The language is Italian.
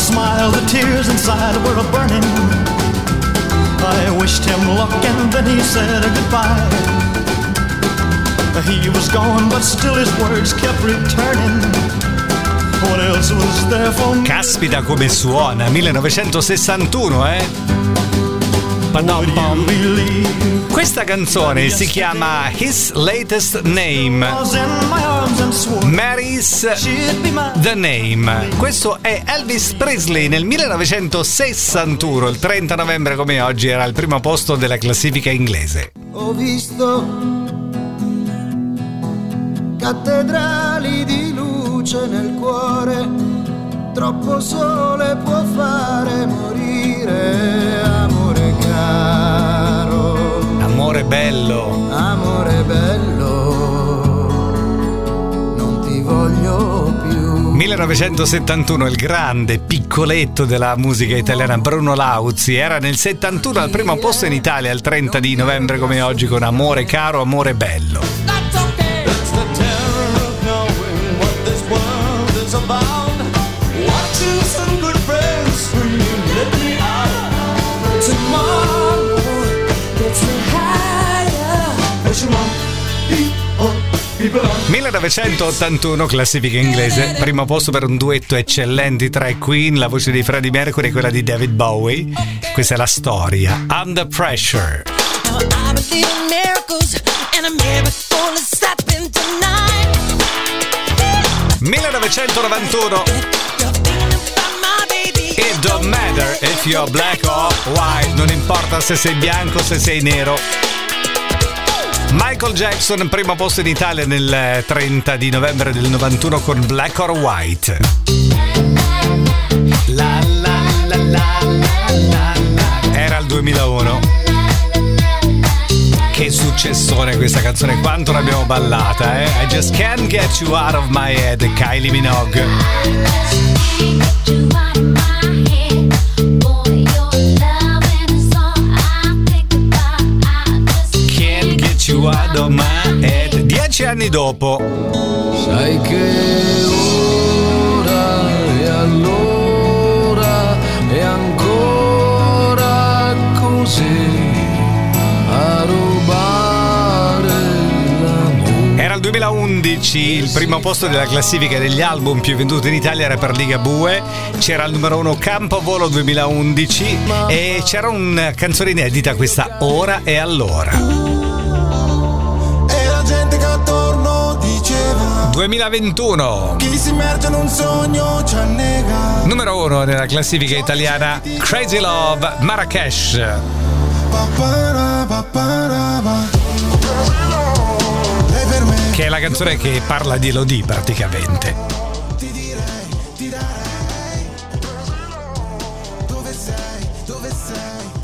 smile, the tears inside were a burning. I wished him luck and then he said goodbye. He was gone, but still his words kept returning. Caspita come suona, 1961, eh? Questa canzone si chiama His Latest Name. Mary's. The Name. Questo è Elvis Presley nel 1961, il 30 novembre come oggi era al primo posto della classifica inglese. Ho visto cattedrali di luce nel cuore, troppo sole può fare morire, amore caro, 1971, il grande piccoletto della musica italiana Bruno Lauzi era nel 71 al primo posto in Italia il 30 di novembre come oggi con Amore caro, amore bello. 1981, classifica inglese, primo posto per un duetto eccellenti tra i Queen, la voce di Freddie Mercury e quella di David Bowie. Questa è la storia. Under Pressure. Now I believe in miracles, and a miracle is happening tonight. 1991. You're thinking about my baby. It don't matter if you're black or white, non importa se sei bianco o se sei nero. Michael Jackson, primo posto in Italia nel 30 di novembre del 91 con Black or White. Era il 2001. Che successone questa canzone, quanto l'abbiamo ballata, eh? I just can't get you out of my head, Kylie Minogue. Of my head. Dieci anni dopo, Sai che ora e allora e ancora così a rubare era il 2011, il primo posto della classifica degli album più venduti in Italia era per Ligabue, c'era il numero uno Campovolo 2011 e c'era una canzone inedita questa Ora e Allora. 2021, Chi si immerge in un sogno ci annega. Numero uno nella classifica italiana Crazy Love Marrakesh. Che è la canzone che parla di Elodie praticamente. ti direi, ti darei. Dove sei, dove sei